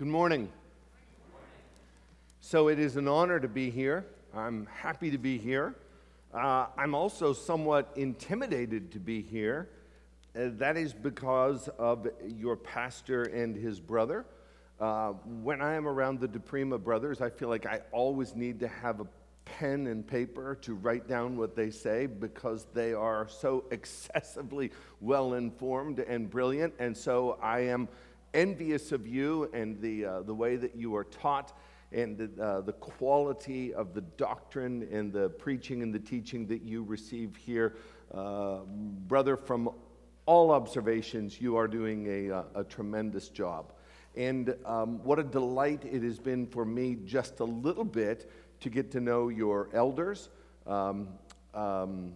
Good morning. So it is an honor to be here. I'm happy to be here. Uh, I'm also somewhat intimidated to be here. Uh, that is because of your pastor and his brother. Uh, when I am around the DePrima brothers, I feel like I always need to have a pen and paper to write down what they say because they are so excessively well informed and brilliant. And so I am envious of you and the, uh, the way that you are taught and the, uh, the quality of the doctrine and the preaching and the teaching that you receive here. Uh, brother, from all observations, you are doing a, uh, a tremendous job. And um, what a delight it has been for me just a little bit to get to know your elders. Um, um,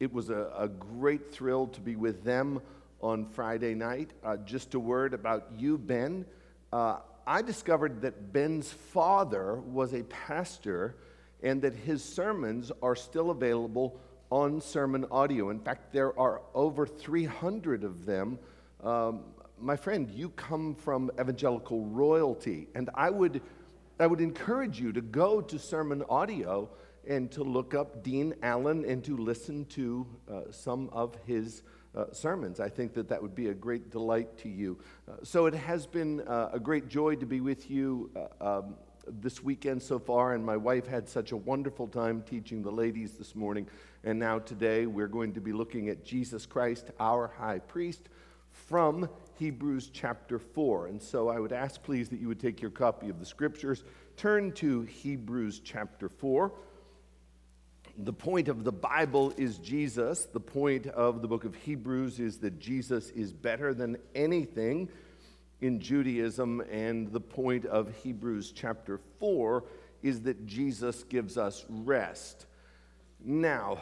it was a, a great thrill to be with them on Friday night. Uh, just a word about you, Ben. Uh, I discovered that Ben's father was a pastor and that his sermons are still available on sermon audio. In fact, there are over 300 of them. Um, my friend, you come from evangelical royalty, and I would, I would encourage you to go to sermon audio and to look up Dean Allen and to listen to uh, some of his uh, sermons. I think that that would be a great delight to you. Uh, so it has been uh, a great joy to be with you uh, um, this weekend so far, and my wife had such a wonderful time teaching the ladies this morning. And now today we're going to be looking at Jesus Christ, our high priest, from Hebrews chapter 4. And so I would ask, please, that you would take your copy of the scriptures, turn to Hebrews chapter 4 the point of the Bible is Jesus. The point of the book of Hebrews is that Jesus is better than anything in Judaism. And the point of Hebrews chapter 4 is that Jesus gives us rest. Now,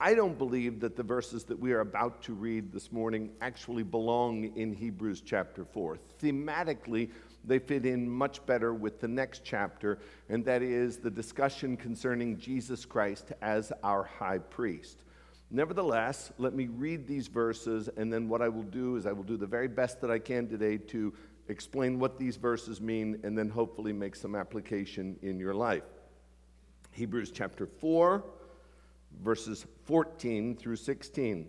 I don't believe that the verses that we are about to read this morning actually belong in Hebrews chapter 4. Thematically, they fit in much better with the next chapter, and that is the discussion concerning Jesus Christ as our high priest. Nevertheless, let me read these verses, and then what I will do is I will do the very best that I can today to explain what these verses mean, and then hopefully make some application in your life. Hebrews chapter 4, verses 14 through 16.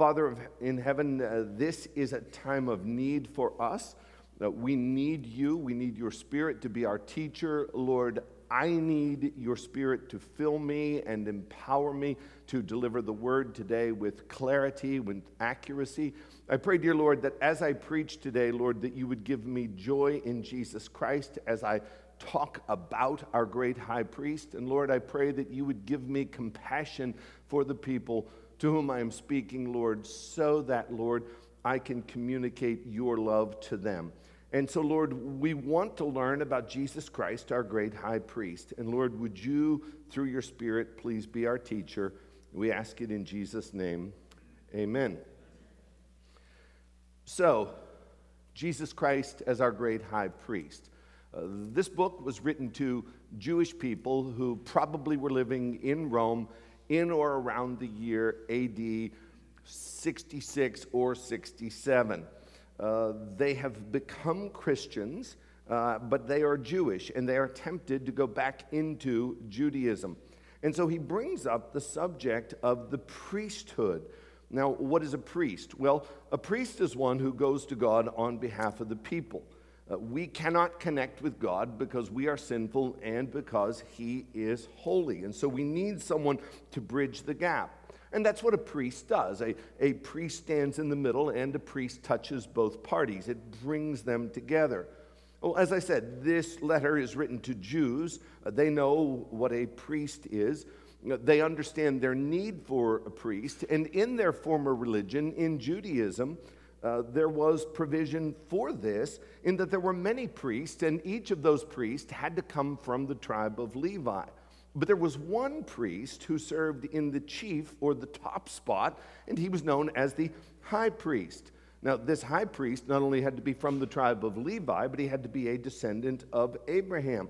Father in heaven, uh, this is a time of need for us. Uh, we need you. We need your spirit to be our teacher. Lord, I need your spirit to fill me and empower me to deliver the word today with clarity, with accuracy. I pray, dear Lord, that as I preach today, Lord, that you would give me joy in Jesus Christ as I talk about our great high priest. And Lord, I pray that you would give me compassion for the people to whom I am speaking, Lord, so that, Lord, I can communicate your love to them. And so, Lord, we want to learn about Jesus Christ, our great high priest. And Lord, would you, through your Spirit, please be our teacher? We ask it in Jesus' name. Amen. So, Jesus Christ as our great high priest. Uh, this book was written to Jewish people who probably were living in Rome in or around the year AD 66 or 67. Uh, they have become Christians, uh, but they are Jewish and they are tempted to go back into Judaism. And so he brings up the subject of the priesthood. Now, what is a priest? Well, a priest is one who goes to God on behalf of the people. Uh, we cannot connect with God because we are sinful and because He is holy. And so we need someone to bridge the gap. And that's what a priest does. A, a priest stands in the middle and a priest touches both parties, it brings them together. Well, as I said, this letter is written to Jews. Uh, they know what a priest is. Uh, they understand their need for a priest. And in their former religion, in Judaism, uh, there was provision for this in that there were many priests, and each of those priests had to come from the tribe of Levi. But there was one priest who served in the chief or the top spot, and he was known as the high priest. Now, this high priest not only had to be from the tribe of Levi, but he had to be a descendant of Abraham.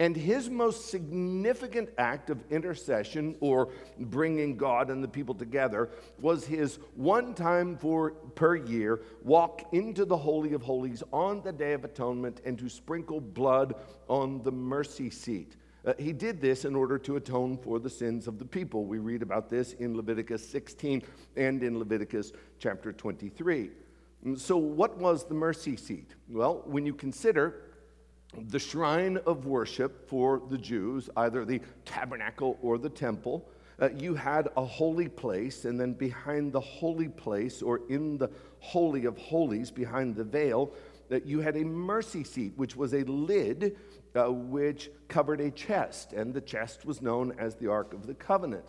And his most significant act of intercession or bringing God and the people together was his one time for per year walk into the holy of holies on the day of atonement and to sprinkle blood on the mercy seat. Uh, he did this in order to atone for the sins of the people. We read about this in Leviticus 16 and in Leviticus chapter 23. So, what was the mercy seat? Well, when you consider the shrine of worship for the Jews, either the tabernacle or the temple, uh, you had a holy place, and then behind the holy place, or in the Holy of Holies, behind the veil, that you had a mercy seat, which was a lid uh, which covered a chest, and the chest was known as the Ark of the Covenant.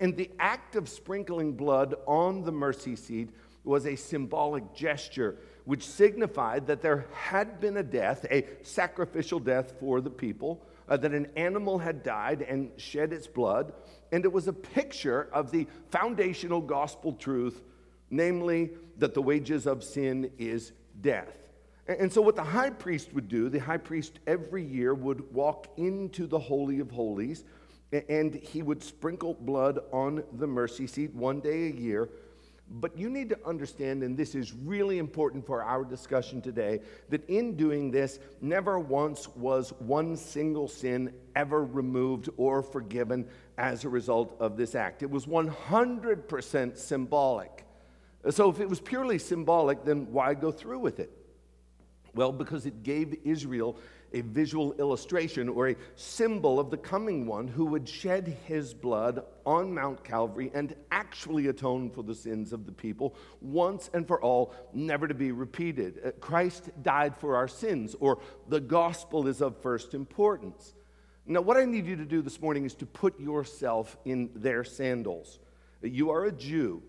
And the act of sprinkling blood on the mercy seat was a symbolic gesture which signified that there had been a death, a sacrificial death for the people, uh, that an animal had died and shed its blood, and it was a picture of the foundational gospel truth, namely that the wages of sin is death. And so, what the high priest would do, the high priest every year would walk into the Holy of Holies and he would sprinkle blood on the mercy seat one day a year but you need to understand, and this is really important for our discussion today, that in doing this, never once was one single sin ever removed or forgiven as a result of this act. It was 100% symbolic. So if it was purely symbolic, then why go through with it? Well, because it gave Israel a visual illustration or a symbol of the coming one who would shed his blood on Mount Calvary and actually atone for the sins of the people once and for all, never to be repeated. Uh, Christ died for our sins, or the gospel is of first importance. Now, what I need you to do this morning is to put yourself in their sandals. You are a Jew.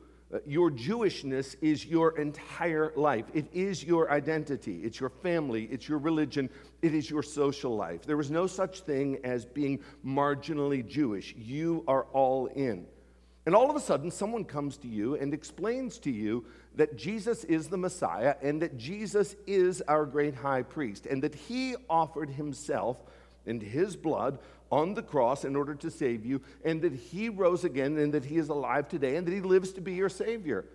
Your Jewishness is your entire life. It is your identity. It's your family. It's your religion. It is your social life. There is no such thing as being marginally Jewish. You are all in. And all of a sudden, someone comes to you and explains to you that Jesus is the Messiah and that Jesus is our great high priest and that he offered himself and his blood on the cross in order to save you, and that he rose again, and that he is alive today, and that he lives to be your Savior.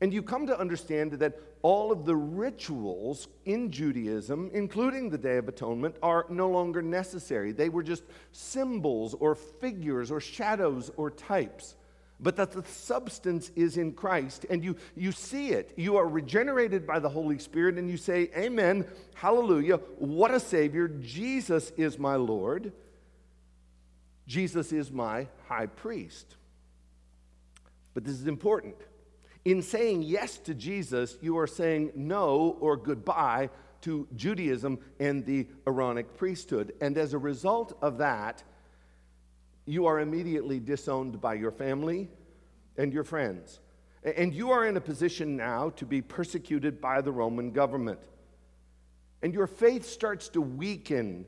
And you come to understand that all of the rituals in Judaism, including the Day of Atonement, are no longer necessary. They were just symbols or figures or shadows or types. But that the substance is in Christ, and you, you see it. You are regenerated by the Holy Spirit, and you say, Amen, hallelujah, what a Savior. Jesus is my Lord. Jesus is my high priest. But this is important. In saying yes to Jesus, you are saying no or goodbye to Judaism and the Aaronic priesthood. And as a result of that, you are immediately disowned by your family and your friends. And you are in a position now to be persecuted by the Roman government. And your faith starts to weaken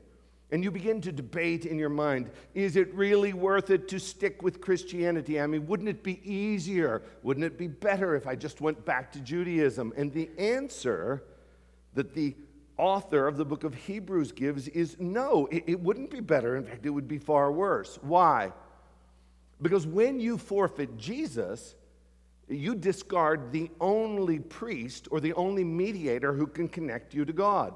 and you begin to debate in your mind is it really worth it to stick with Christianity? I mean, wouldn't it be easier? Wouldn't it be better if I just went back to Judaism? And the answer that the author of the book of Hebrews gives is no, it, it wouldn't be better. In fact, it would be far worse. Why? Because when you forfeit Jesus, you discard the only priest or the only mediator who can connect you to God.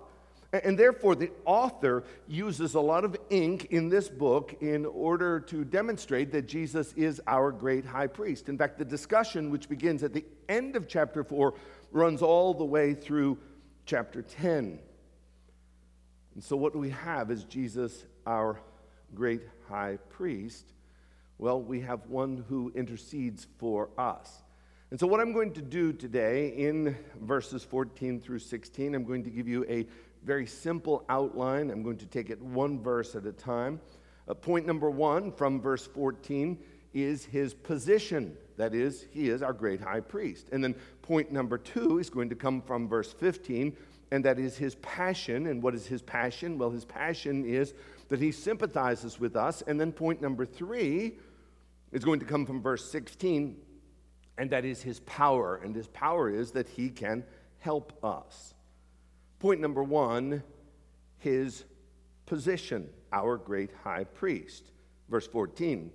And therefore, the author uses a lot of ink in this book in order to demonstrate that Jesus is our great high priest. In fact, the discussion, which begins at the end of chapter 4, runs all the way through chapter 10. And so, what we have is Jesus, our great high priest? Well, we have one who intercedes for us. And so, what I'm going to do today in verses 14 through 16, I'm going to give you a very simple outline. I'm going to take it one verse at a time. Uh, point number one from verse 14 is his position. That is, he is our great high priest. And then point number two is going to come from verse 15, and that is his passion. And what is his passion? Well, his passion is that he sympathizes with us. And then point number three is going to come from verse 16, and that is his power. And his power is that he can help us. Point number one, his position, our great high priest. Verse 14.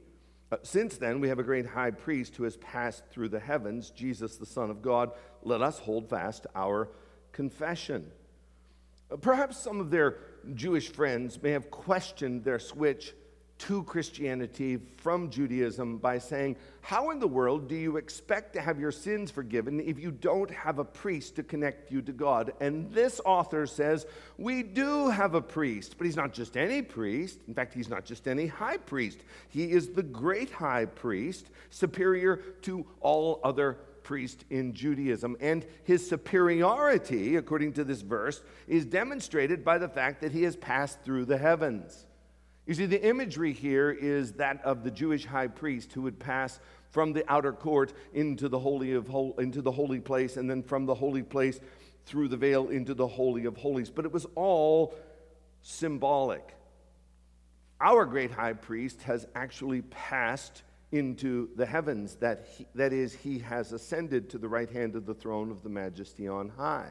Uh, since then, we have a great high priest who has passed through the heavens, Jesus, the Son of God. Let us hold fast our confession. Uh, perhaps some of their Jewish friends may have questioned their switch to Christianity from Judaism by saying, How in the world do you expect to have your sins forgiven if you don't have a priest to connect you to God? And this author says, We do have a priest, but he's not just any priest. In fact, he's not just any high priest. He is the great high priest, superior to all other priests in Judaism. And his superiority, according to this verse, is demonstrated by the fact that he has passed through the heavens. You see, the imagery here is that of the Jewish high priest who would pass from the outer court into the holy of hol- into the holy place, and then from the holy place through the veil into the holy of holies. But it was all symbolic. Our great high priest has actually passed into the heavens. That, he, that is, he has ascended to the right hand of the throne of the majesty on high.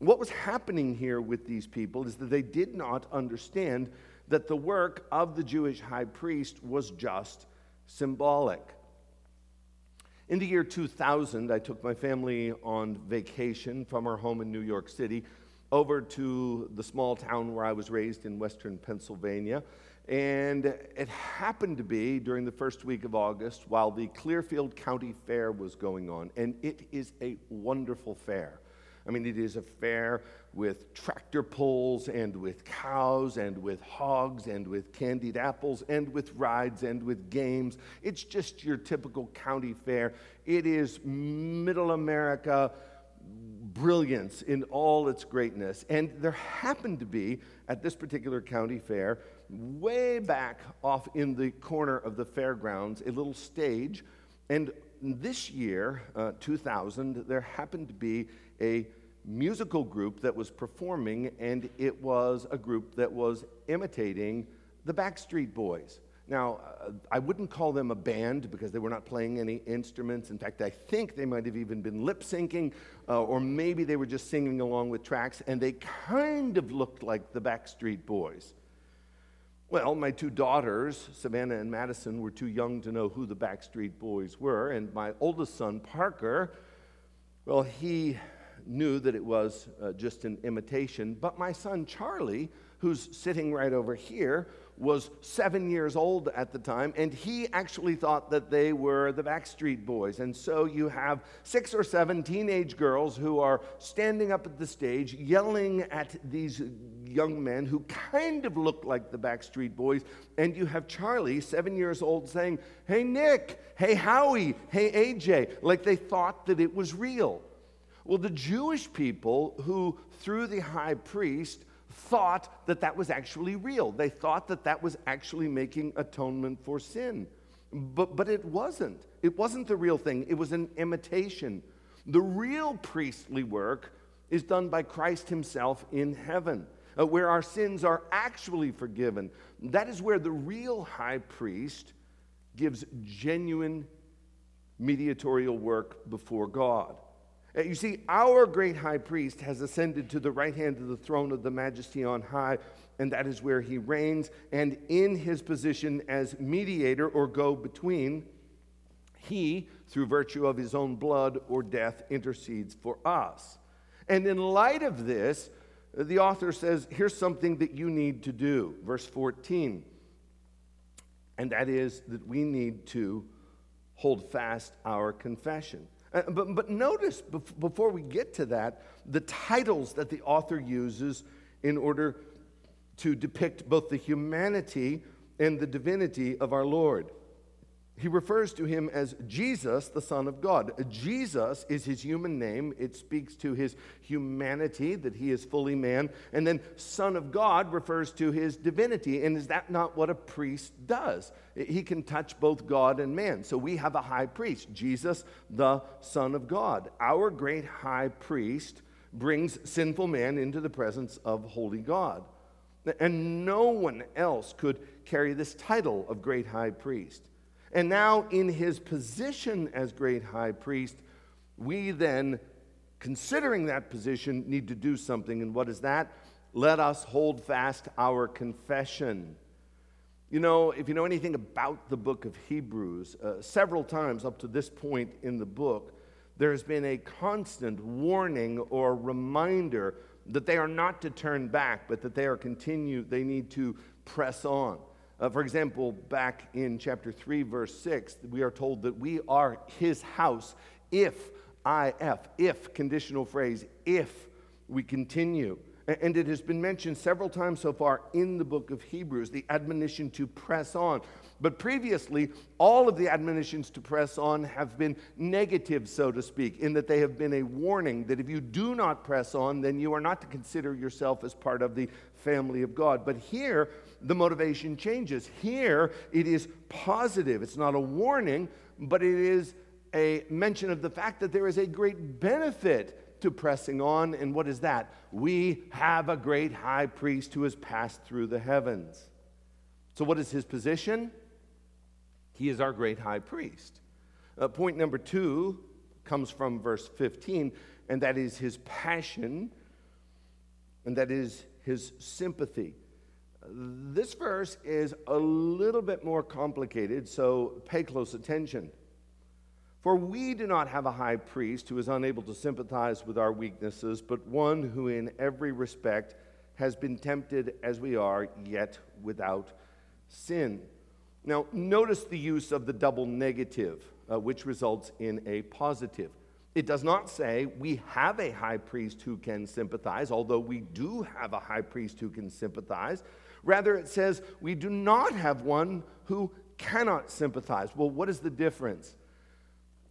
What was happening here with these people is that they did not understand that the work of the Jewish high priest was just symbolic. In the year 2000, I took my family on vacation from our home in New York City over to the small town where I was raised in western Pennsylvania. And it happened to be during the first week of August while the Clearfield County Fair was going on. And it is a wonderful fair. I mean, it is a fair with tractor pulls and with cows and with hogs and with candied apples and with rides and with games. It's just your typical county fair. It is middle America brilliance in all its greatness. And there happened to be, at this particular county fair, way back off in the corner of the fairgrounds, a little stage. And this year, uh, 2000, there happened to be a musical group that was performing, and it was a group that was imitating the Backstreet Boys. Now, uh, I wouldn't call them a band because they were not playing any instruments. In fact, I think they might have even been lip syncing, uh, or maybe they were just singing along with tracks, and they kind of looked like the Backstreet Boys. Well, my two daughters, Savannah and Madison, were too young to know who the Backstreet Boys were, and my oldest son, Parker, well, he knew that it was uh, just an imitation. But my son Charlie, who's sitting right over here, was seven years old at the time, and he actually thought that they were the Backstreet Boys. And so you have six or seven teenage girls who are standing up at the stage yelling at these young men who kind of look like the Backstreet Boys. And you have Charlie, seven years old, saying, Hey, Nick, hey, Howie, hey, AJ, like they thought that it was real. Well, the Jewish people who, through the high priest, thought that that was actually real. They thought that that was actually making atonement for sin. But, but it wasn't. It wasn't the real thing, it was an imitation. The real priestly work is done by Christ Himself in heaven, uh, where our sins are actually forgiven. That is where the real high priest gives genuine mediatorial work before God. Uh, you see, our great high priest has ascended to the right hand of the throne of the majesty on high, and that is where he reigns. And in his position as mediator or go between, he, through virtue of his own blood or death, intercedes for us. And in light of this, the author says, here's something that you need to do. Verse 14. And that is that we need to hold fast our confession. Uh, but, but notice before we get to that, the titles that the author uses in order to depict both the humanity and the divinity of our Lord. He refers to him as Jesus, the Son of God. Jesus is his human name. It speaks to his humanity, that he is fully man. And then Son of God refers to his divinity. And is that not what a priest does? He can touch both God and man. So we have a high priest, Jesus, the Son of God. Our great high priest brings sinful man into the presence of holy God. And no one else could carry this title of great high priest. And now, in his position as great high priest, we then, considering that position, need to do something. And what is that? Let us hold fast our confession. You know, if you know anything about the book of Hebrews, uh, several times up to this point in the book, there's been a constant warning or reminder that they are not to turn back, but that they are continue, they need to press on. Uh, for example, back in chapter 3, verse 6, we are told that we are his house if, if, if, conditional phrase, if we continue. And it has been mentioned several times so far in the book of Hebrews, the admonition to press on. But previously, all of the admonitions to press on have been negative, so to speak, in that they have been a warning that if you do not press on, then you are not to consider yourself as part of the family of God. But here, the motivation changes. Here, it is positive. It's not a warning, but it is a mention of the fact that there is a great benefit to pressing on. And what is that? We have a great high priest who has passed through the heavens. So, what is his position? He is our great high priest. Uh, point number two comes from verse 15, and that is his passion, and that is his sympathy. This verse is a little bit more complicated, so pay close attention. For we do not have a high priest who is unable to sympathize with our weaknesses, but one who in every respect has been tempted as we are, yet without sin. Now, notice the use of the double negative, uh, which results in a positive. It does not say we have a high priest who can sympathize, although we do have a high priest who can sympathize. Rather, it says we do not have one who cannot sympathize. Well, what is the difference?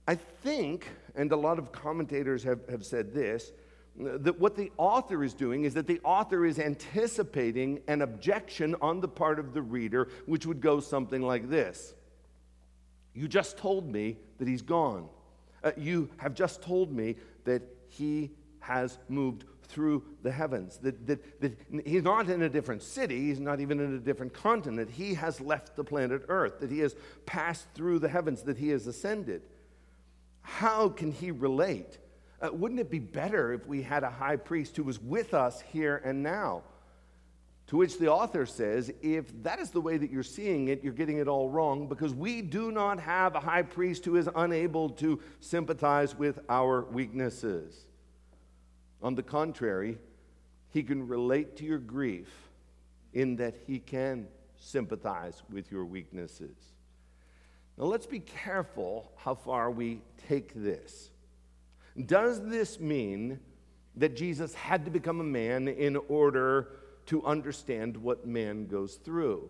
I think, and a lot of commentators have, have said this, that what the author is doing is that the author is anticipating an objection on the part of the reader, which would go something like this You just told me that he's gone. Uh, you have just told me that he has moved through the heavens. That, that, that he's not in a different city, he's not even in a different continent. He has left the planet Earth, that he has passed through the heavens, that he has ascended. How can he relate? Uh, wouldn't it be better if we had a high priest who was with us here and now? To which the author says, if that is the way that you're seeing it, you're getting it all wrong because we do not have a high priest who is unable to sympathize with our weaknesses. On the contrary, he can relate to your grief in that he can sympathize with your weaknesses. Now, let's be careful how far we take this. Does this mean that Jesus had to become a man in order to understand what man goes through?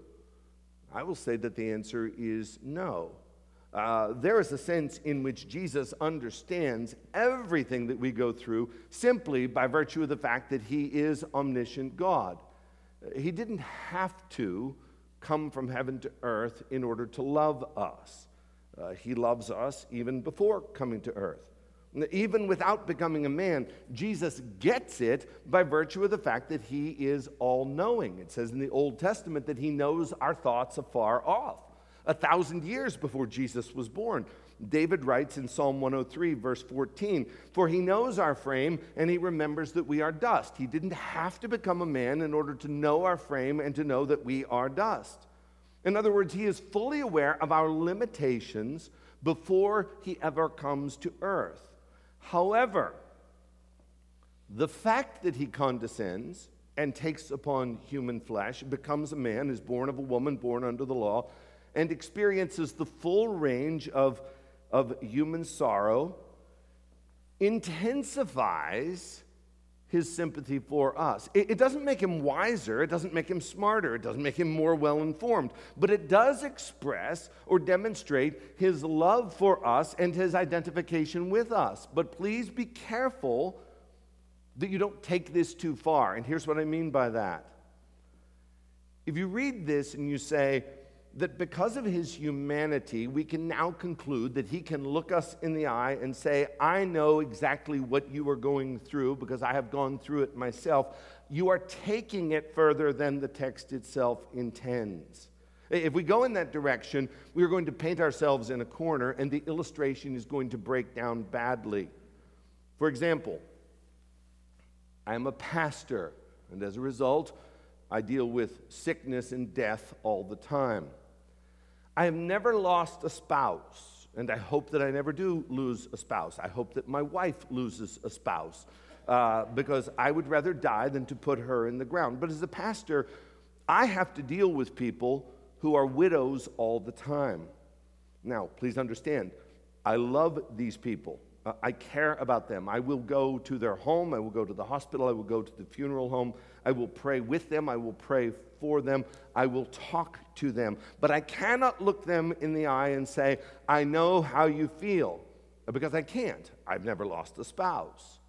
I will say that the answer is no. Uh, there is a sense in which Jesus understands everything that we go through simply by virtue of the fact that he is omniscient God. He didn't have to come from heaven to earth in order to love us. Uh, he loves us even before coming to earth. Even without becoming a man, Jesus gets it by virtue of the fact that he is all knowing. It says in the Old Testament that he knows our thoughts afar off a thousand years before Jesus was born. David writes in Psalm 103, verse 14, For he knows our frame and he remembers that we are dust. He didn't have to become a man in order to know our frame and to know that we are dust. In other words, he is fully aware of our limitations before he ever comes to earth. However, the fact that he condescends and takes upon human flesh, becomes a man, is born of a woman, born under the law, and experiences the full range of, of human sorrow intensifies his sympathy for us. It, it, doesn't make him wiser, it doesn't make him smarter, it doesn't make him more well informed, but it does express or demonstrate his love for us and his identification with us. But please be careful that you don't take this too far. And here's what I mean by that. If you read this and you say, that because of his humanity, we can now conclude that he can look us in the eye and say, I know exactly what you are going through because I have gone through it myself. You are taking it further than the text itself intends. If we go in that direction, we are going to paint ourselves in a corner and the illustration is going to break down badly. For example, I am a pastor, and as a result, I deal with sickness and death all the time. I have never lost a spouse, and I hope that I never do lose a spouse. I hope that my wife loses a spouse uh, because I would rather die than to put her in the ground. But as a pastor, I have to deal with people who are widows all the time. Now, please understand, I love these people. Uh, I care about them. I will go to their home. I will go to the hospital. I will go to the funeral home. I will pray with them. I will pray for them. I will talk to them. But I cannot look them in the eye and say, I know how you feel, because I can't. I've never lost a spouse.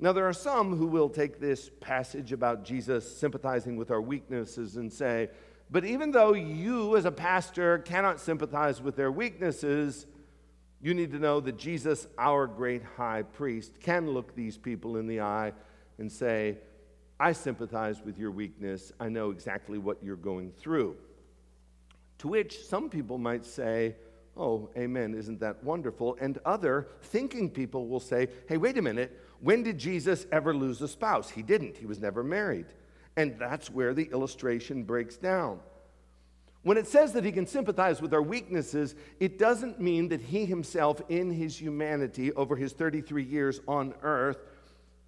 Now, there are some who will take this passage about Jesus sympathizing with our weaknesses and say, but even though you, as a pastor, cannot sympathize with their weaknesses, you need to know that Jesus, our great high priest, can look these people in the eye and say, I sympathize with your weakness. I know exactly what you're going through. To which some people might say, Oh, amen, isn't that wonderful? And other thinking people will say, Hey, wait a minute, when did Jesus ever lose a spouse? He didn't, he was never married. And that's where the illustration breaks down. When it says that he can sympathize with our weaknesses, it doesn't mean that he himself, in his humanity over his 33 years on earth,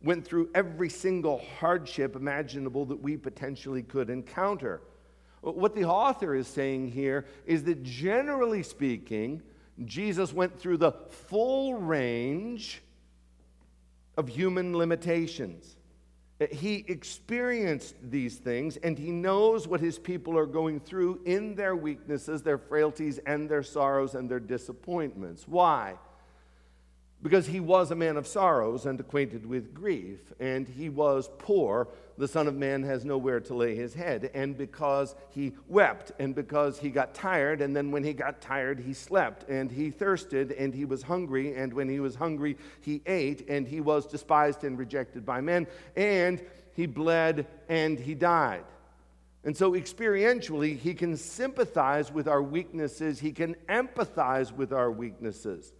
went through every single hardship imaginable that we potentially could encounter. What the author is saying here is that generally speaking, Jesus went through the full range of human limitations. He experienced these things and he knows what his people are going through in their weaknesses, their frailties, and their sorrows and their disappointments. Why? Because he was a man of sorrows and acquainted with grief, and he was poor. The Son of Man has nowhere to lay his head, and because he wept, and because he got tired, and then when he got tired, he slept, and he thirsted, and he was hungry, and when he was hungry, he ate, and he was despised and rejected by men, and he bled and he died. And so, experientially, he can sympathize with our weaknesses, he can empathize with our weaknesses.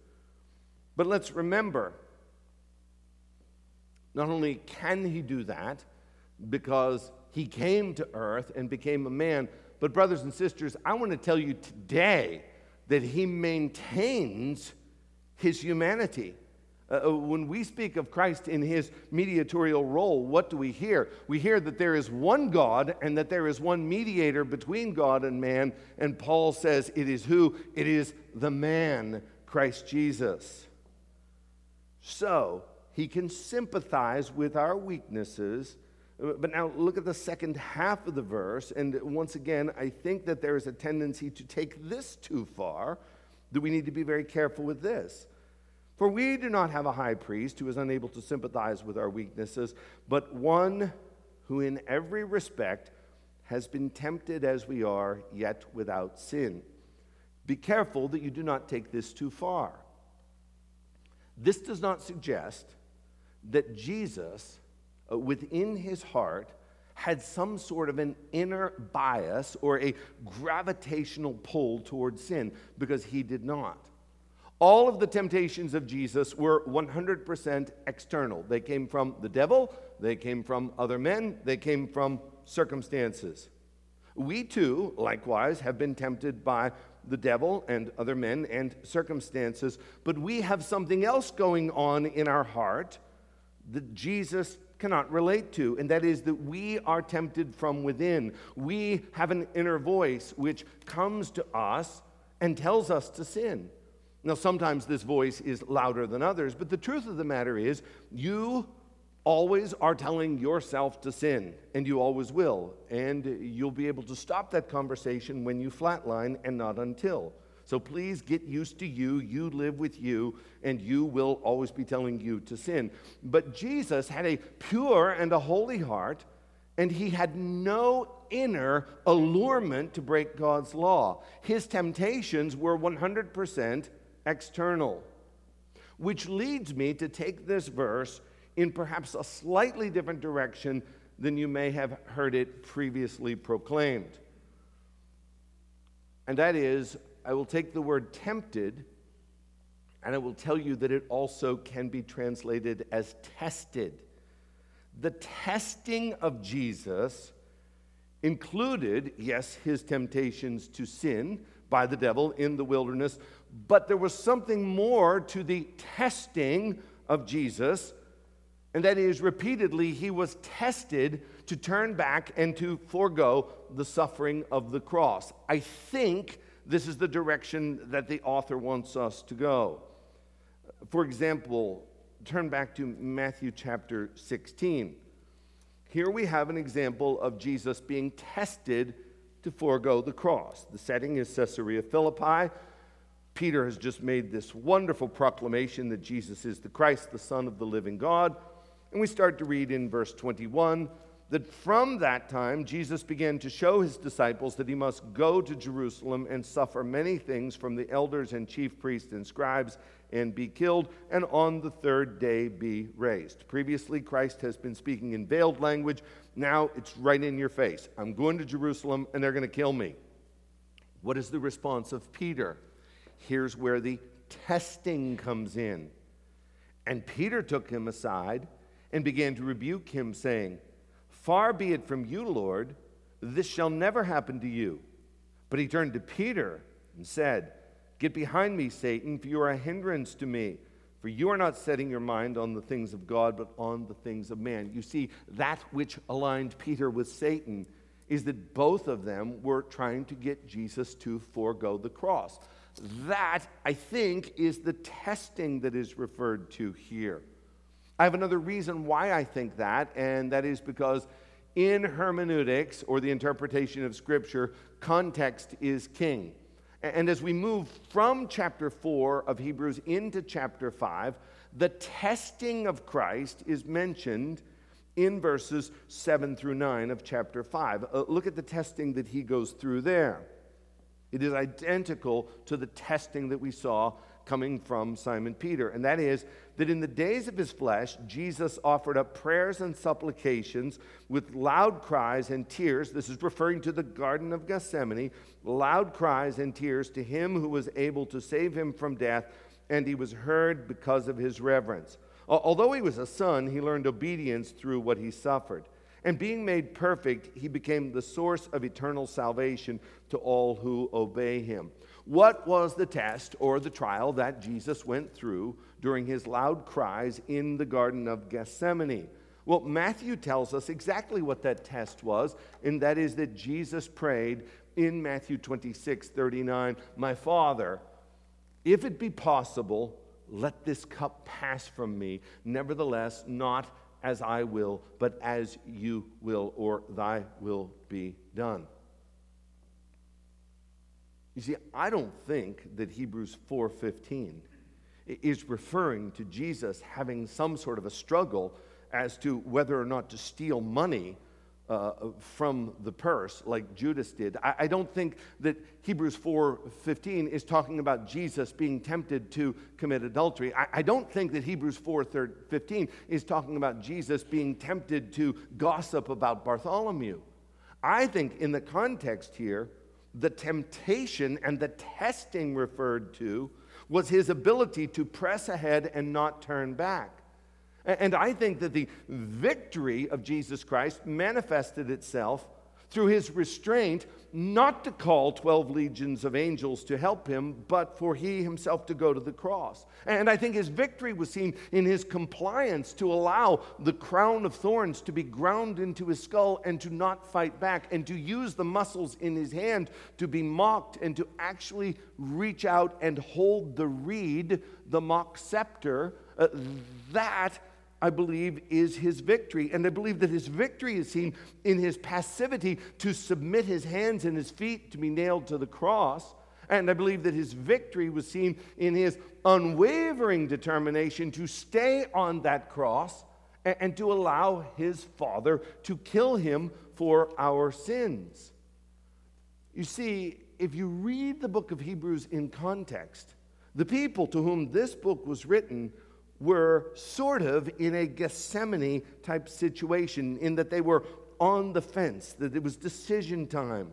But let's remember not only can he do that because he came to earth and became a man, but, brothers and sisters, I want to tell you today that he maintains his humanity. Uh, uh, when we speak of Christ in his mediatorial role, what do we hear? We hear that there is one God and that there is one mediator between God and man. And Paul says it is who? It is the man, Christ Jesus. So he can sympathize with our weaknesses. But now look at the second half of the verse. And once again, I think that there is a tendency to take this too far, that we need to be very careful with this. For we do not have a high priest who is unable to sympathize with our weaknesses, but one who in every respect has been tempted as we are, yet without sin. Be careful that you do not take this too far. This does not suggest that Jesus, uh, within his heart, had some sort of an inner bias or a gravitational pull towards sin, because he did not. All of the temptations of Jesus were 100% external. They came from the devil, they came from other men, they came from circumstances. We too, likewise, have been tempted by the devil and other men and circumstances, but we have something else going on in our heart that Jesus cannot relate to, and that is that we are tempted from within. We have an inner voice which comes to us and tells us to sin. Now, sometimes this voice is louder than others, but the truth of the matter is, you always are telling yourself to sin, and you always will. And you'll be able to stop that conversation when you flatline and not until. So please get used to you. You live with you, and you will always be telling you to sin. But Jesus had a pure and a holy heart, and he had no inner allurement to break God's law. His temptations were 100% external. Which leads me to take this verse in perhaps a slightly different direction than you may have heard it previously proclaimed. And that is, I will take the word tempted and I will tell you that it also can be translated as tested. The testing of Jesus included, yes, his temptations to sin by the devil in the wilderness, but there was something more to the testing of Jesus and that is, repeatedly, he was tested to turn back and to forego the suffering of the cross. I think this is the direction that the author wants us to go. For example, turn back to Matthew chapter 16. Here we have an example of Jesus being tested to forego the cross. The setting is Caesarea Philippi. Peter has just made this wonderful proclamation that Jesus is the Christ, the Son of the living God. And we start to read in verse 21 that from that time Jesus began to show his disciples that he must go to Jerusalem and suffer many things from the elders and chief priests and scribes and be killed, and on the third day be raised. Previously, Christ has been speaking in veiled language. Now it's right in your face. I'm going to Jerusalem and they're going to kill me. What is the response of Peter? Here's where the testing comes in. And Peter took him aside and began to rebuke him, saying, Far be it from you, Lord, this shall never happen to you. But he turned to Peter and said, Get behind me, Satan, for you are a hindrance to me. For you are not setting your mind on the things of God, but on the things of man. You see, that which aligned Peter with Satan is that both of them were trying to get Jesus to forego the cross. That, I think, is the testing that is referred to here. I have another reason why I think that, and that is because in hermeneutics, or the interpretation of Scripture, context is king. And as we move from chapter 4 of Hebrews into chapter 5, the testing of Christ is mentioned in verses 7 through 9 of chapter 5. Uh, look at the testing that he goes through there. It is identical to the testing that we saw coming from Simon Peter, and that is that in the days of his flesh, Jesus offered up prayers and supplications with loud cries and tears. This is referring to the Garden of Gethsemane loud cries and tears to him who was able to save him from death, and he was heard because of his reverence. Although he was a son, he learned obedience through what he suffered. And being made perfect, he became the source of eternal salvation to all who obey him. What was the test or the trial that Jesus went through during his loud cries in the Garden of Gethsemane? Well, Matthew tells us exactly what that test was, and that is that Jesus prayed in Matthew 26 39, My Father, if it be possible, let this cup pass from me. Nevertheless, not as I will, but as you will, or thy will be done. You see, I don't think that Hebrews 4:15 is referring to Jesus having some sort of a struggle as to whether or not to steal money uh, from the purse like Judas did. I, I don't think that Hebrews 4:15 is talking about Jesus being tempted to commit adultery. I, I don't think that Hebrews 4:15 is talking about Jesus being tempted to gossip about Bartholomew. I think in the context here, the temptation and the testing referred to was his ability to press ahead and not turn back. And I think that the victory of Jesus Christ manifested itself through his restraint not to call 12 legions of angels to help him, but for he himself to go to the cross. And I think his victory was seen in his compliance to allow the crown of thorns to be ground into his skull and to not fight back, and to use the muscles in his hand to be mocked and to actually reach out and hold the reed, the mock scepter. Uh, that I believe, is his victory. And I believe that his victory is seen in his passivity to submit his hands and his feet to be nailed to the cross. And I believe that his victory was seen in his unwavering determination to stay on that cross and, and to allow his Father to kill him for our sins. You see, if you read the book of Hebrews in context, the people to whom this book was written were sort of in a Gethsemane type situation, in that they were on the fence, that it was decision time.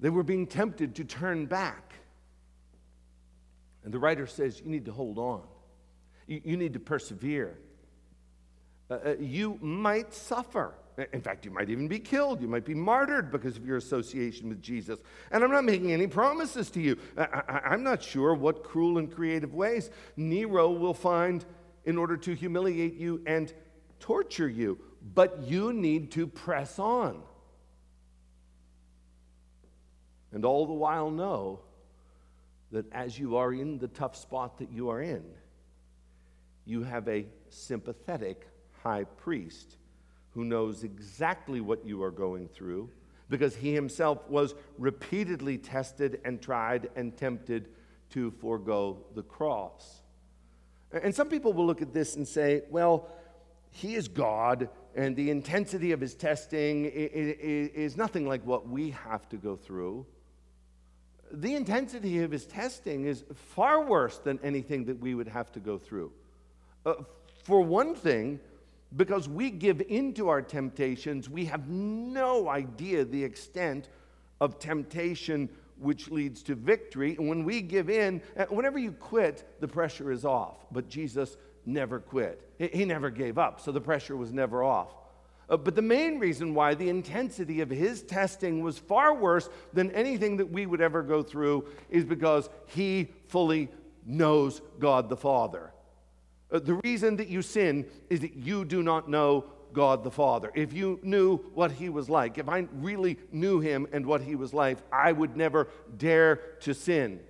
They were being tempted to turn back. And the writer says, You need to hold on, you, you need to persevere. Uh, uh you might suffer. In fact, you might even be killed. You might be martyred because of your association with Jesus. And I'm not making any promises to you. I, am not sure what cruel and creative ways Nero will find in order to humiliate you and torture you. But you need to press on. And all the while know that as you are in the tough spot that you are in, you have a sympathetic high priest who knows exactly what you are going through because he himself was repeatedly tested and tried and tempted to forego the cross. And some people will look at this and say, well, he is God, and the intensity of his testing is nothing like what we have to go through. The intensity of his testing is far worse than anything that we would have to go through. Uh, for one thing, because we give into our temptations, we have no idea the extent of temptation which leads to victory. And when we give in, uh, whenever you quit, the pressure is off. But Jesus never quit, he never gave up, so the pressure was never off. Uh, but the main reason why the intensity of his testing was far worse than anything that we would ever go through is because he fully knows God the Father. Uh, the reason that you sin is that you do not know God the Father. If you knew what he was like, if I really knew him and what he was like, I would never dare to sin.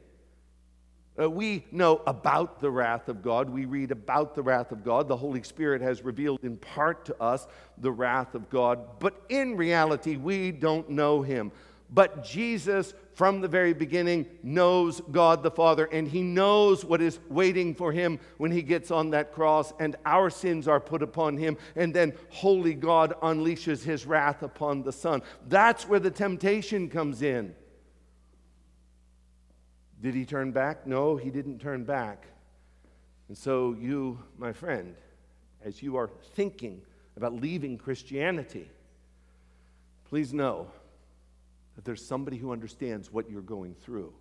Uh, we know about the wrath of God. We read about the wrath of God. The Holy Spirit has revealed in part to us the wrath of God, but in reality, we don't know him. But Jesus, from the very beginning, knows God the Father, and he knows what is waiting for him when he gets on that cross, and our sins are put upon him, and then holy God unleashes his wrath upon the Son. That's where the temptation comes in. Did he turn back? No, he didn't turn back. And so, you, my friend, as you are thinking about leaving Christianity, please know that there's somebody who understands what you're going through.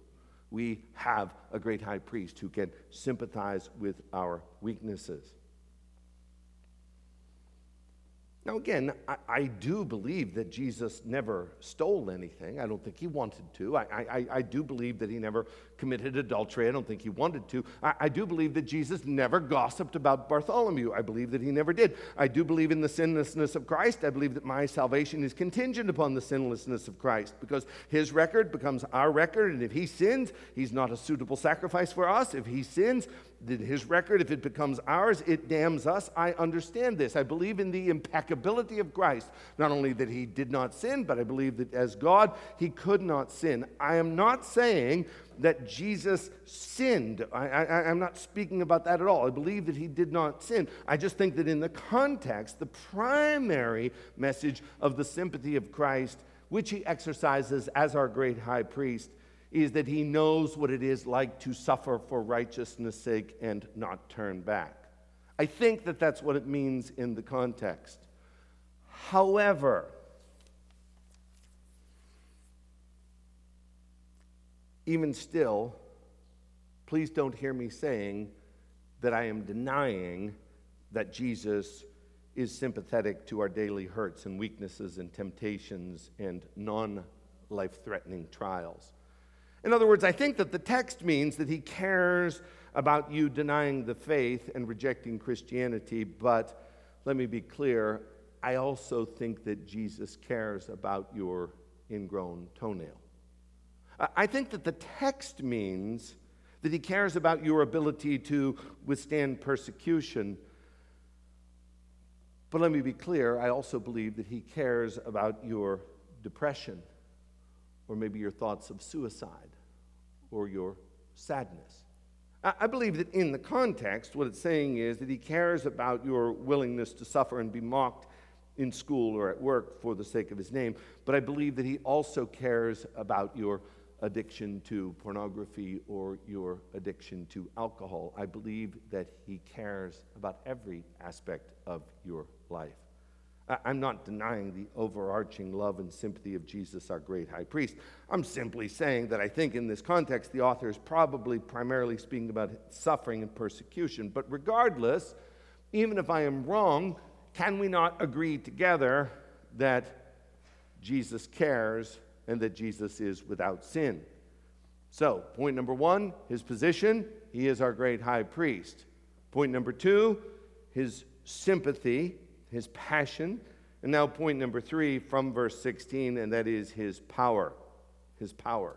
We have a great high priest who can sympathize with our weaknesses. Now, again, I, I, do believe that Jesus never stole anything. I don't think he wanted to. I, I, I do believe that he never committed adultery. I don't think he wanted to. I, I do believe that Jesus never gossiped about Bartholomew. I believe that he never did. I do believe in the sinlessness of Christ. I believe that my salvation is contingent upon the sinlessness of Christ because his record becomes our record. And if he sins, he's not a suitable sacrifice for us. If he sins, his record, if it becomes ours, it damns us. I understand this. I believe in the impeccability of Christ. Not only that he did not sin, but I believe that as God, he could not sin. I am not saying that Jesus sinned. I, am not speaking about that at all. I believe that he did not sin. I just think that in the context, the primary message of the sympathy of Christ, which he exercises as our great high priest, is that he knows what it is like to suffer for righteousness' sake and not turn back. I think that that's what it means in the context. However, even still, please don't hear me saying that I am denying that Jesus is sympathetic to our daily hurts and weaknesses and temptations and non life threatening trials. In other words, I think that the text means that he cares about you denying the faith and rejecting Christianity, but let me be clear, I also think that Jesus cares about your ingrown toenail. I think that the text means that He cares about your ability to withstand persecution. But let me be clear, I also believe that He cares about your depression, or maybe your thoughts of suicide, or your sadness. I believe that in the context, what it's saying is that He cares about your willingness to suffer and be mocked in school or at work for the sake of His name, but I believe that He also cares about your addiction to pornography or your addiction to alcohol. I believe that He cares about every aspect of your life. I'm not denying the overarching love and sympathy of Jesus, our great high priest. I'm simply saying that I think in this context, the author is probably primarily speaking about suffering and persecution. But regardless, even if I am wrong, can we not agree together that Jesus cares and that Jesus is without sin. So, point number one, his position, he is our great high priest. Point number two, his sympathy, his passion. And now, point number three from verse 16, and that is his power. His power.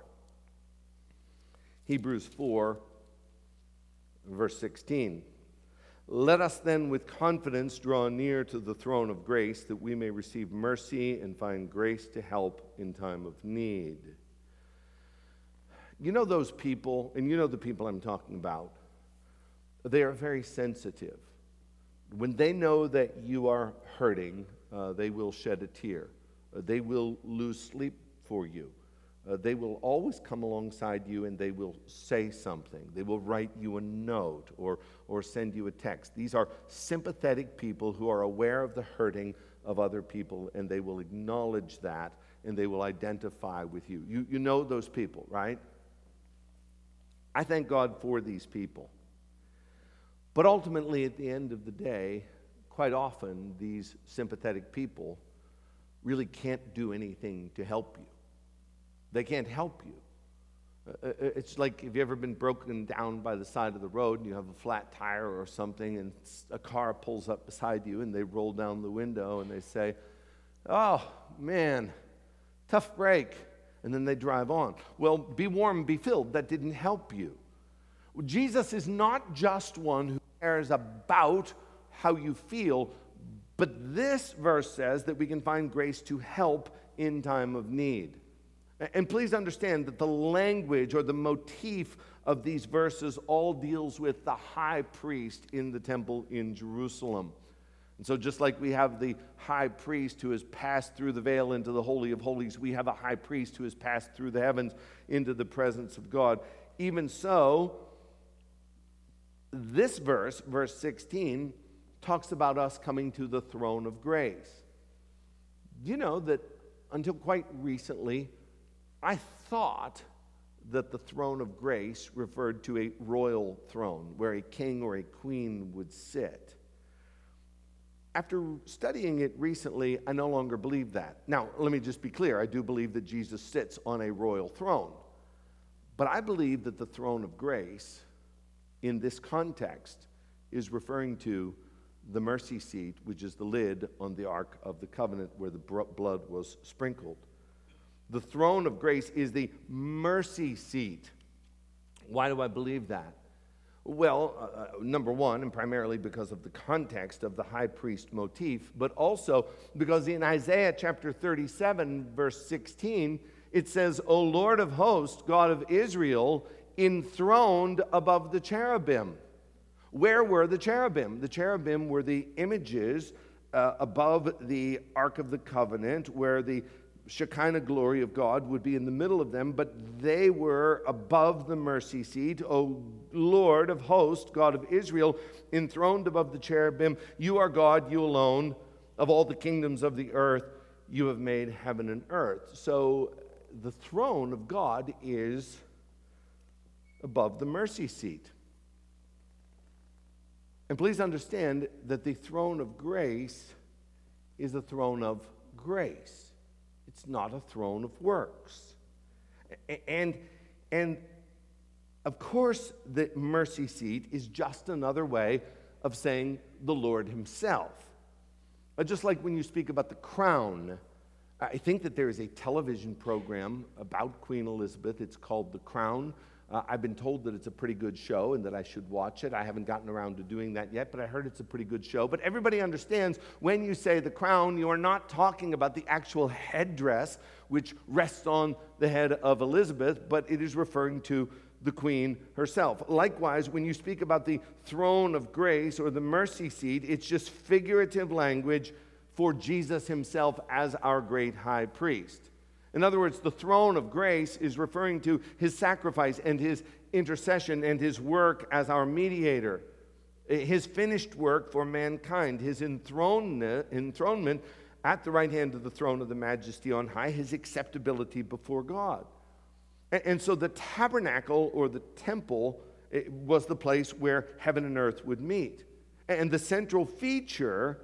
Hebrews 4, verse 16. Let us then with confidence draw near to the throne of grace that we may receive mercy and find grace to help in time of need. You know those people, and you know the people I'm talking about, they are very sensitive. When they know that you are hurting, uh, they will shed a tear. Uh, they will lose sleep for you. Uh, they will always come alongside you and they will say something. They will write you a note or, or send you a text. These are sympathetic people who are aware of the hurting of other people and they will acknowledge that and they will identify with you. You, you know those people, right? I thank God for these people. But ultimately, at the end of the day, quite often these sympathetic people really can't do anything to help you. They can't help you. Uh, uh, it's like if you ever been broken down by the side of the road and you have a flat tire or something, and a car pulls up beside you and they roll down the window and they say, Oh, man, tough break. And then they drive on. Well, be warm, be filled. That didn't help you. Jesus is not just one who cares about how you feel, but this verse says that we can find grace to help in time of need. And please understand that the language or the motif of these verses all deals with the high priest in the temple in Jerusalem. And so, just like we have the high priest who has passed through the veil into the Holy of Holies, we have a high priest who has passed through the heavens into the presence of God. Even so, this verse, verse 16, talks about us coming to the throne of grace. You know that until quite recently, I thought that the throne of grace referred to a royal throne where a king or a queen would sit. After studying it recently, I no longer believe that. Now, let me just be clear I do believe that Jesus sits on a royal throne. But I believe that the throne of grace in this context is referring to the mercy seat, which is the lid on the Ark of the Covenant where the blood was sprinkled. The throne of grace is the mercy seat. Why do I believe that? Well, uh, uh, number one, and primarily because of the context of the high priest motif, but also because in Isaiah chapter 37, verse 16, it says, O Lord of hosts, God of Israel, enthroned above the cherubim. Where were the cherubim? The cherubim were the images uh, above the Ark of the Covenant, where the Shekinah glory of God would be in the middle of them, but they were above the mercy seat. O Lord of hosts, God of Israel, enthroned above the cherubim, you are God, you alone. Of all the kingdoms of the earth, you have made heaven and earth. So the throne of God is above the mercy seat. And please understand that the throne of grace is a throne of grace. It's not a throne of works. And, and of course, the mercy seat is just another way of saying the Lord Himself. Uh, just like when you speak about the crown, I think that there is a television program about Queen Elizabeth. It's called The Crown. Uh, I've been told that it's a pretty good show and that I should watch it. I haven't gotten around to doing that yet, but I heard it's a pretty good show. But everybody understands when you say the crown, you are not talking about the actual headdress which rests on the head of Elizabeth, but it is referring to the queen herself. Likewise, when you speak about the throne of grace or the mercy seat, it's just figurative language for Jesus himself as our great high priest. In other words, the throne of grace is referring to his sacrifice and his intercession and his work as our mediator, eh, his finished work for mankind, his enthronement at the right hand of the throne of the majesty on high, his acceptability before God. And so the tabernacle or the temple eh, was the place where heaven and earth would meet. And the central feature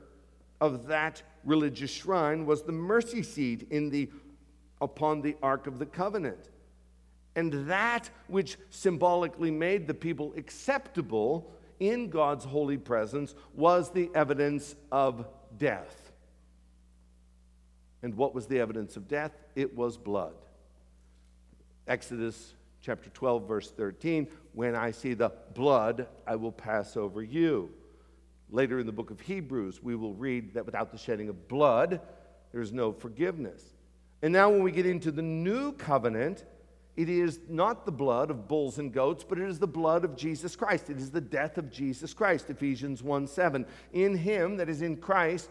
of that religious shrine was the mercy seat in the upon the Ark of the Covenant. And that which symbolically made the people acceptable in God's holy presence was the evidence of death. And what was the evidence of death? It was blood. Exodus chapter 12, verse 13 When I see the blood, I will pass over you. Later in the book of Hebrews, we will read that without the shedding of blood, there's no forgiveness. And now, when we get into the new covenant, it is not the blood of bulls and goats, but it is the blood of Jesus Christ. It is the death of Jesus Christ, Ephesians 1 7. In him, that is in Christ,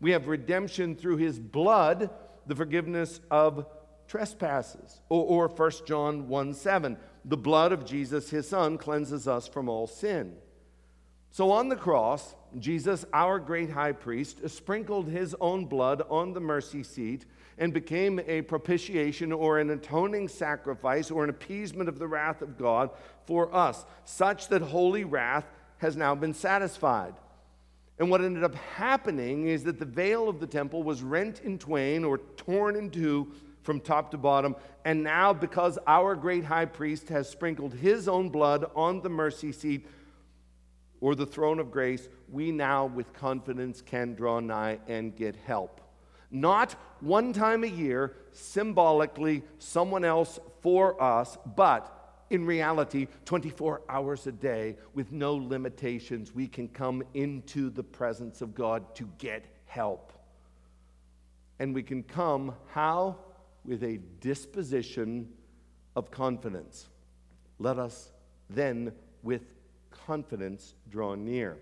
we have redemption through his blood, the forgiveness of trespasses. Or, or 1 John 1 7. The blood of Jesus, his son, cleanses us from all sin. So on the cross, Jesus, our great high priest, sprinkled his own blood on the mercy seat and became a propitiation or an atoning sacrifice or an appeasement of the wrath of God for us, such that holy wrath has now been satisfied. And what ended up happening is that the veil of the temple was rent in twain or torn in two from top to bottom. And now, because our great high priest has sprinkled his own blood on the mercy seat or the throne of grace, we now with confidence can draw nigh and get help. Not one time a year, symbolically, someone else for us, but in reality, 24 hours a day with no limitations, we can come into the presence of God to get help. And we can come how? With a disposition of confidence. Let us then, with confidence, draw near.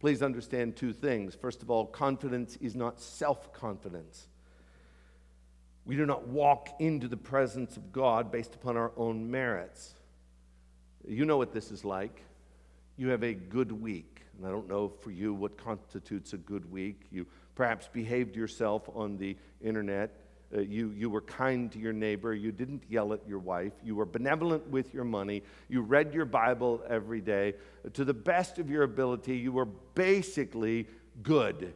Please understand two things. First of all, confidence is not self confidence. We do not walk into the presence of God based upon our own merits. You know what this is like. You have a good week. And I don't know for you what constitutes a good week. You perhaps behaved yourself on the internet uh, you, you were kind to your neighbor. You didn't yell at your wife. You were benevolent with your money. You read your Bible every day. To the best of your ability, you were basically good.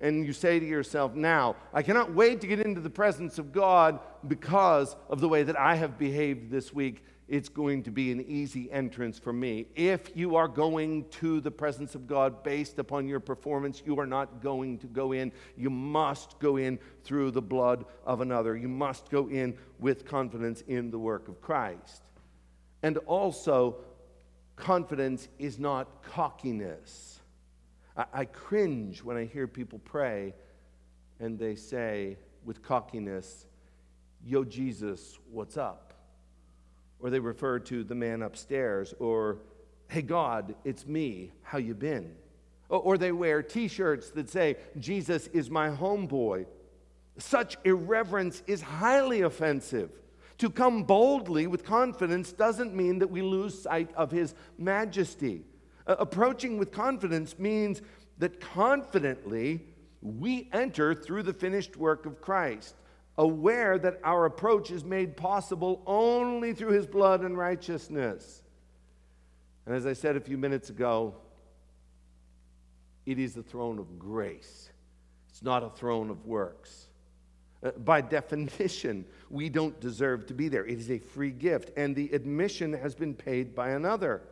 And you say to yourself, now, I cannot wait to get into the presence of God because of the way that I have behaved this week it's going to be an easy entrance for me. If you are going to the presence of God based upon your performance, you are not going to go in. You must go in through the blood of another. You must go in with confidence in the work of Christ. And also, confidence is not cockiness. I, I cringe when I hear people pray and they say with cockiness, Yo, Jesus, what's up? Or they refer to the man upstairs, or, hey, God, it's me, how you been? Or they wear t shirts that say, Jesus is my homeboy. Such irreverence is highly offensive. To come boldly with confidence doesn't mean that we lose sight of his majesty. Uh, approaching with confidence means that confidently we enter through the finished work of Christ aware that our approach is made possible only through his blood and righteousness. And as I said a few minutes ago, it is the throne of grace, it's not a throne of works. Uh, by definition, we don't deserve to be there. It is a free gift, and the admission has been paid by another.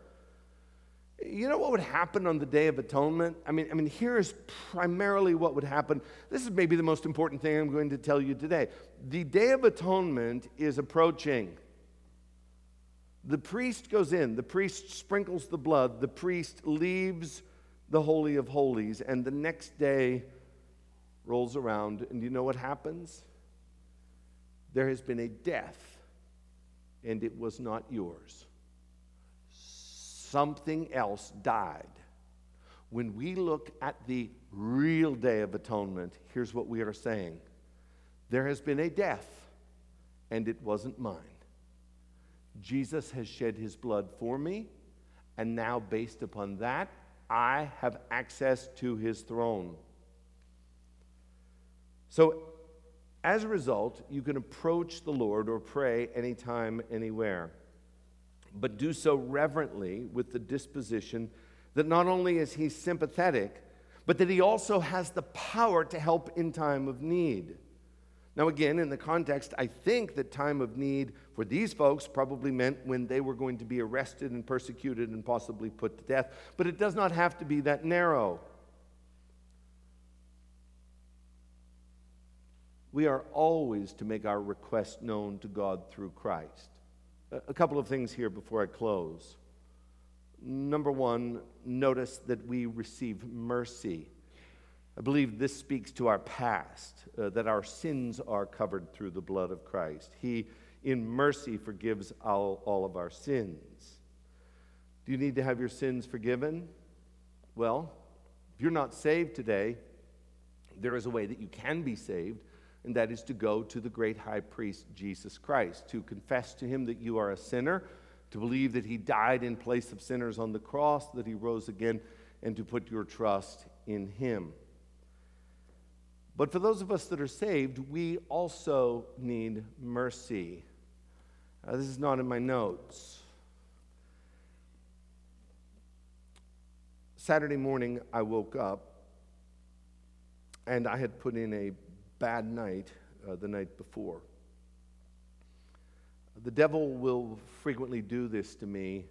You know what would happen on the Day of Atonement? I mean, I mean, here is primarily what would happen. This is maybe the most important thing I'm going to tell you today. The Day of Atonement is approaching. The priest goes in, the priest sprinkles the blood, the priest leaves the Holy of Holies, and the next day rolls around, and you know what happens? There has been a death, and it was not yours. Something else died. When we look at the real Day of Atonement, here's what we are saying there has been a death, and it wasn't mine. Jesus has shed his blood for me, and now, based upon that, I have access to his throne. So, as a result, you can approach the Lord or pray anytime, anywhere. But do so reverently with the disposition that not only is he sympathetic, but that he also has the power to help in time of need. Now, again, in the context, I think that time of need for these folks probably meant when they were going to be arrested and persecuted and possibly put to death, but it does not have to be that narrow. We are always to make our request known to God through Christ. A couple of things here before I close. Number one, notice that we receive mercy. I believe this speaks to our past, uh, that our sins are covered through the blood of Christ. He, in mercy, forgives all, all of our sins. Do you need to have your sins forgiven? Well, if you're not saved today, there is a way that you can be saved, and that is to go to the great high priest, Jesus Christ, to confess to him that you are a sinner, to believe that he died in place of sinners on the cross, that he rose again, and to put your trust in him. But for those of us that are saved, we also need mercy. Uh, this is not in my notes. Saturday morning, I woke up and I had put in a bad night uh, the night before. The devil will frequently do this to me,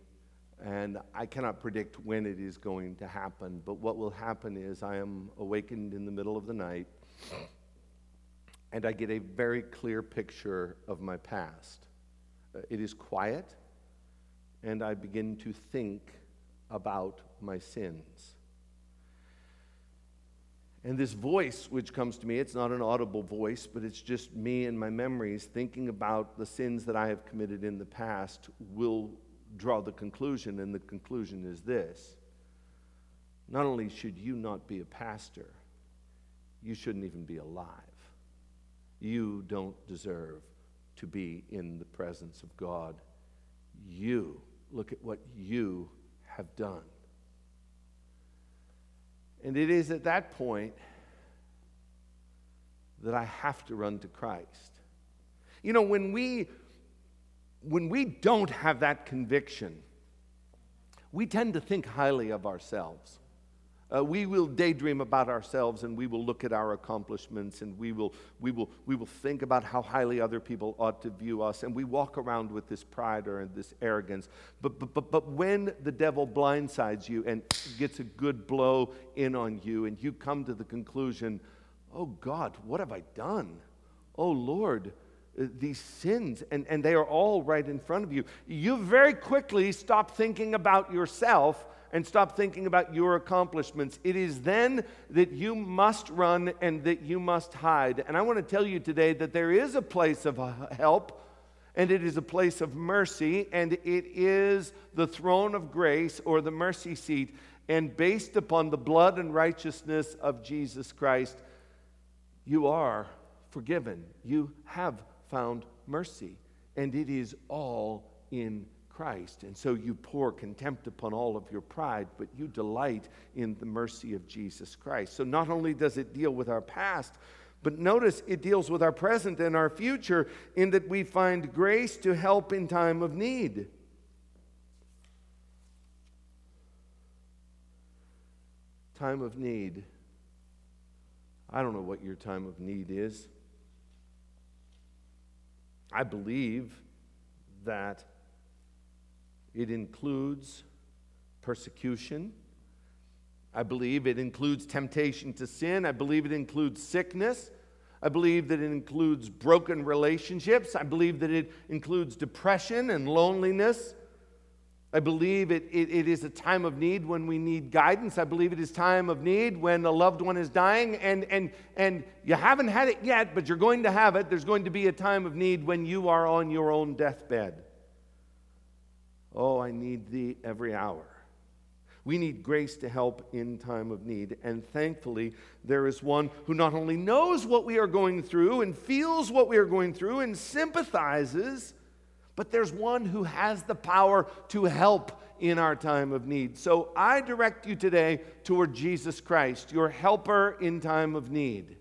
and I cannot predict when it is going to happen. But what will happen is I am awakened in the middle of the night and I get a very clear picture of my past. Uh, it is quiet, and I begin to think about my sins. And this voice which comes to me, it's not an audible voice, but it's just me and my memories thinking about the sins that I have committed in the past, will draw the conclusion, and the conclusion is this not only should you not be a pastor, you shouldn't even be alive. You don't deserve to be in the presence of God. You, look at what you have done. And it is at that point that I have to run to Christ. You know, when we when we don't have that conviction, we tend to think highly of ourselves. Uh, we will daydream about ourselves and we will look at our accomplishments and we will, we, will, we will think about how highly other people ought to view us and we walk around with this pride or this arrogance. But, but, but, but when the devil blindsides you and gets a good blow in on you and you come to the conclusion, oh God, what have I done? Oh Lord, uh, these sins, and, and they are all right in front of you. You very quickly stop thinking about yourself and stop thinking about your accomplishments. It is then that you must run and that you must hide. And I want to tell you today that there is a place of help and it is a place of mercy, and it is the throne of grace or the mercy seat. And based upon the blood and righteousness of Jesus Christ, you are forgiven. You have found mercy, and it is all in Christ. And so you pour contempt upon all of your pride, but you delight in the mercy of Jesus Christ. So not only does it deal with our past, but notice it deals with our present and our future in that we find grace to help in time of need. Time of need. I don't know what your time of need is. I believe that it includes persecution. I believe it includes temptation to sin. I believe it includes sickness. I believe that it includes broken relationships. I believe that it includes depression and loneliness. I believe it, it, it is a time of need when we need guidance. I believe it is time of need when a loved one is dying and, and, and you haven't had it yet, but you're going to have it. There's going to be a time of need when you are on your own deathbed. Oh, I need thee every hour. We need grace to help in time of need. And thankfully, there is one who not only knows what we are going through and feels what we are going through and sympathizes but there's one who has the power to help in our time of need. So I direct you today toward Jesus Christ, your helper in time of need.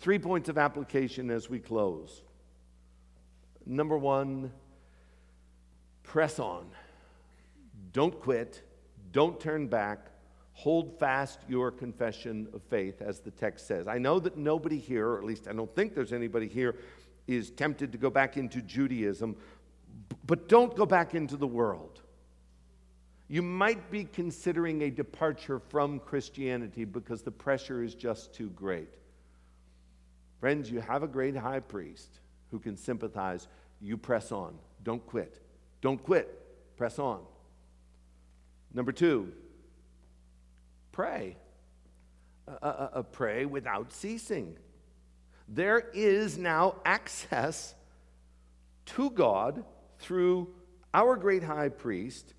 Three points of application as we close. Number one, press on. Don't quit. Don't turn back. Hold fast your confession of faith, as the text says. I know that nobody here, or at least I don't think there's anybody here, is tempted to go back into Judaism, but don't go back into the world. You might be considering a departure from Christianity because the pressure is just too great. Friends, you have a great high priest who can sympathize. You press on. Don't quit. Don't quit. Press on. Number two, pray. Uh, uh, uh, pray without ceasing there is now access to God through our great high priest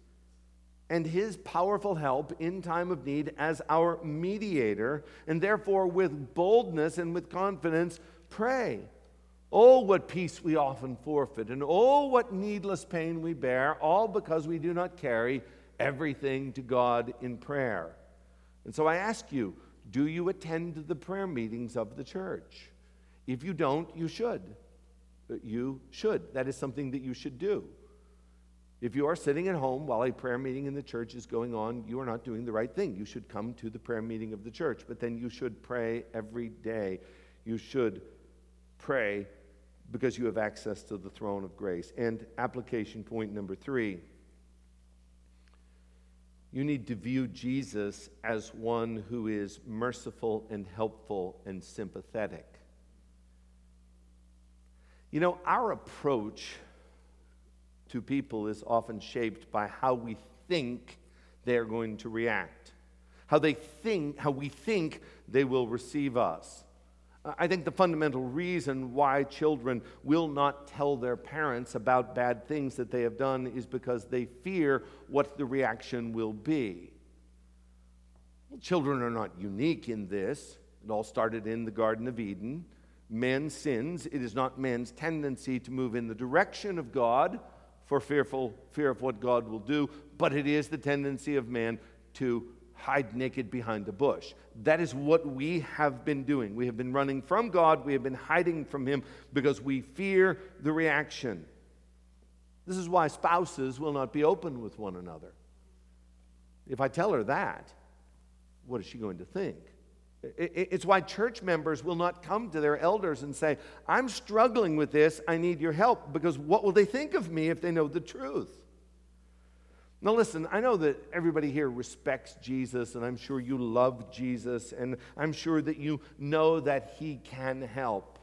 and his powerful help in time of need as our mediator, and therefore, with boldness and with confidence, pray. Oh, what peace we often forfeit, and oh, what needless pain we bear, all because we do not carry everything to God in prayer. And so I ask you, do you attend the prayer meetings of the church? If you don't, you should. Uh, you should. That is something that you should do. If you are sitting at home while a prayer meeting in the church is going on, you are not doing the right thing. You should come to the prayer meeting of the church, but then you should pray every day. You should pray because you have access to the throne of grace. And application point number three you need to view Jesus as one who is merciful and helpful and sympathetic. You know, our approach to people is often shaped by how we think they're going to react, how they think, how we think they will receive us. I think the fundamental reason why children will not tell their parents about bad things that they have done is because they fear what the reaction will be. Children are not unique in this. It all started in the Garden of Eden man sins, it is not man's tendency to move in the direction of God for fearful fear of what God will do, but it is the tendency of man to hide naked behind a bush. That is what we have been doing. We have been running from God, we have been hiding from Him because we fear the reaction. This is why spouses will not be open with one another. If I tell her that, what is she going to think? It's why church members will not come to their elders and say, I'm struggling with this, I need your help, because what will they think of me if they know the truth? Now, listen, I know that everybody here respects Jesus, and I'm sure you love Jesus, and I'm sure that you know that He can help.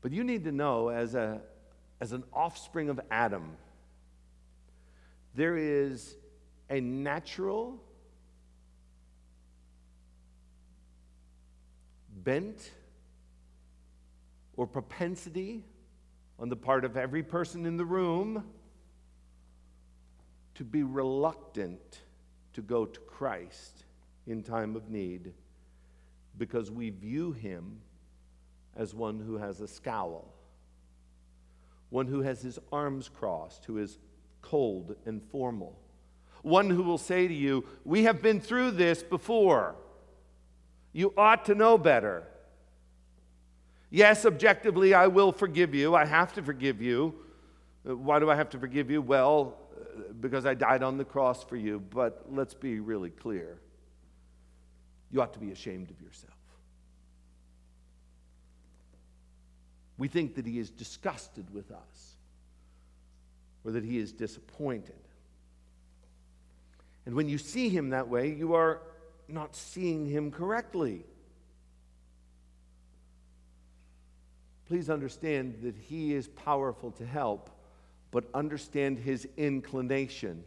But you need to know, as, a, as an offspring of Adam, there is a natural bent or propensity on the part of every person in the room to be reluctant to go to Christ in time of need because we view him as one who has a scowl, one who has his arms crossed, who is cold and formal, one who will say to you, We have been through this before. You ought to know better. Yes, objectively, I will forgive you. I have to forgive you. Why do I have to forgive you? Well, because I died on the cross for you. But let's be really clear. You ought to be ashamed of yourself. We think that he is disgusted with us or that he is disappointed. And when you see him that way, you are not seeing him correctly. Please understand that he is powerful to help, but understand his inclination.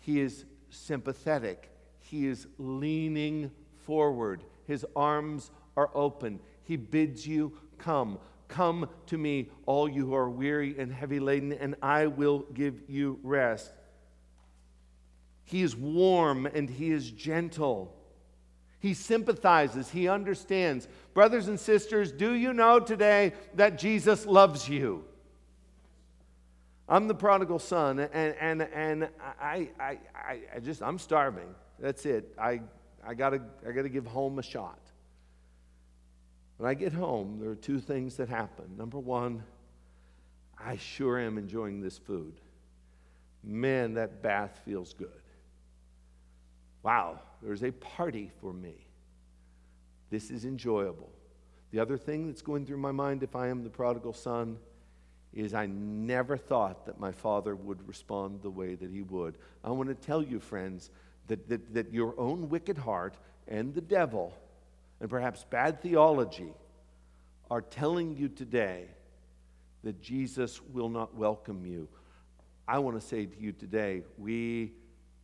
He is sympathetic, he is leaning forward, his arms are open. He bids you come. Come to me, all you who are weary and heavy laden, and I will give you rest. He is warm and he is gentle. He sympathizes, he understands. Brothers and sisters, do you know today that Jesus loves you? I'm the prodigal son, and, and, and I, I, I, I just, I'm starving. That's it. I, I gotta, I gotta give home a shot. When I get home, there are two things that happen. Number one, I sure am enjoying this food. Man, that bath feels good. Wow, there's a party for me. This is enjoyable. The other thing that's going through my mind if I am the prodigal son is I never thought that my father would respond the way that he would. I want to tell you, friends, that, that, that your own wicked heart and the devil, and perhaps bad theology, are telling you today that Jesus will not welcome you. I want to say to you today, we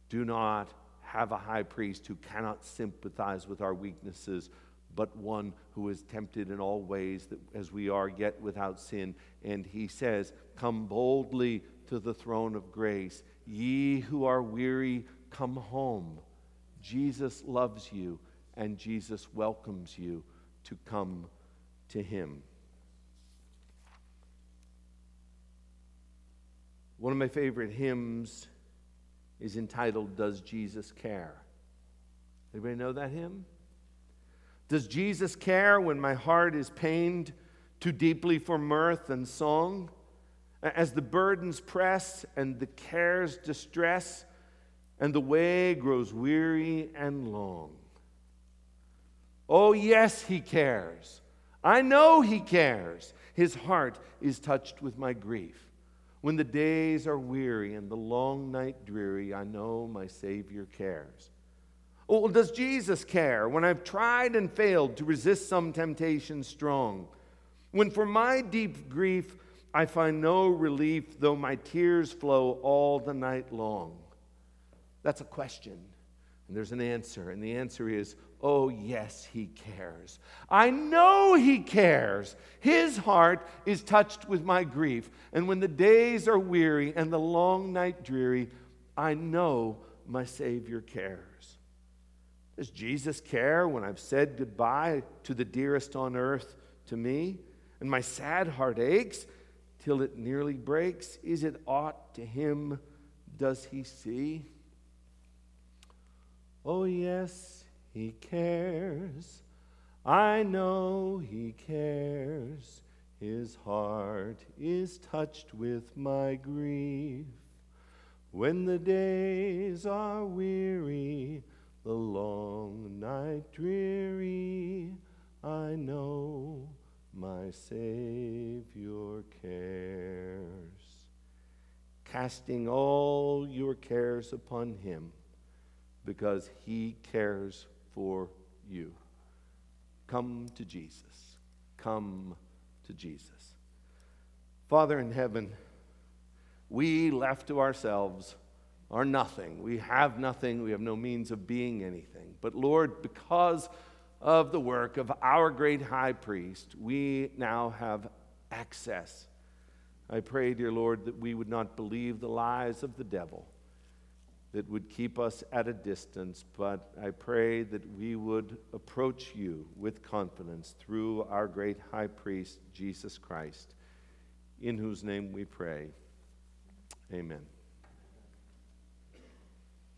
do not have a high priest who cannot sympathize with our weaknesses, but one who is tempted in all ways that, as we are, yet without sin. And he says, Come boldly to the throne of grace. Ye who are weary, come home. Jesus loves you, and Jesus welcomes you to come to him. One of my favorite hymns is entitled Does Jesus Care? Anybody know that hymn? Does Jesus care when my heart is pained too deeply for mirth and song? As the burdens press and the cares distress, and the way grows weary and long. Oh, yes, he cares. I know he cares. His heart is touched with my grief. When the days are weary and the long night dreary, I know my Savior cares. Oh, well, does Jesus care when I've tried and failed to resist some temptation strong? When for my deep grief I find no relief, though my tears flow all the night long? That's a question. And there's an answer. And the answer is, Oh, yes, he cares. I know he cares. His heart is touched with my grief. And when the days are weary and the long night dreary, I know my Savior cares. Does Jesus care when I've said goodbye to the dearest on earth to me? And my sad heart aches till it nearly breaks? Is it aught to him does he see? Oh, yes, he cares. I know He cares. His heart is touched with my grief. When the days are weary, the long night dreary, I know my Savior cares. Casting all your cares upon Him because He cares for you. Come to Jesus. Come to Jesus. Father in heaven, we left to ourselves are nothing. We have nothing. We have no means of being anything. But Lord, because of the work of our great high priest, we now have access. I pray, dear Lord, that we would not believe the lies of the devil that would keep us at a distance, but I pray that we would approach you with confidence through our great high priest, Jesus Christ, in whose name we pray. Amen.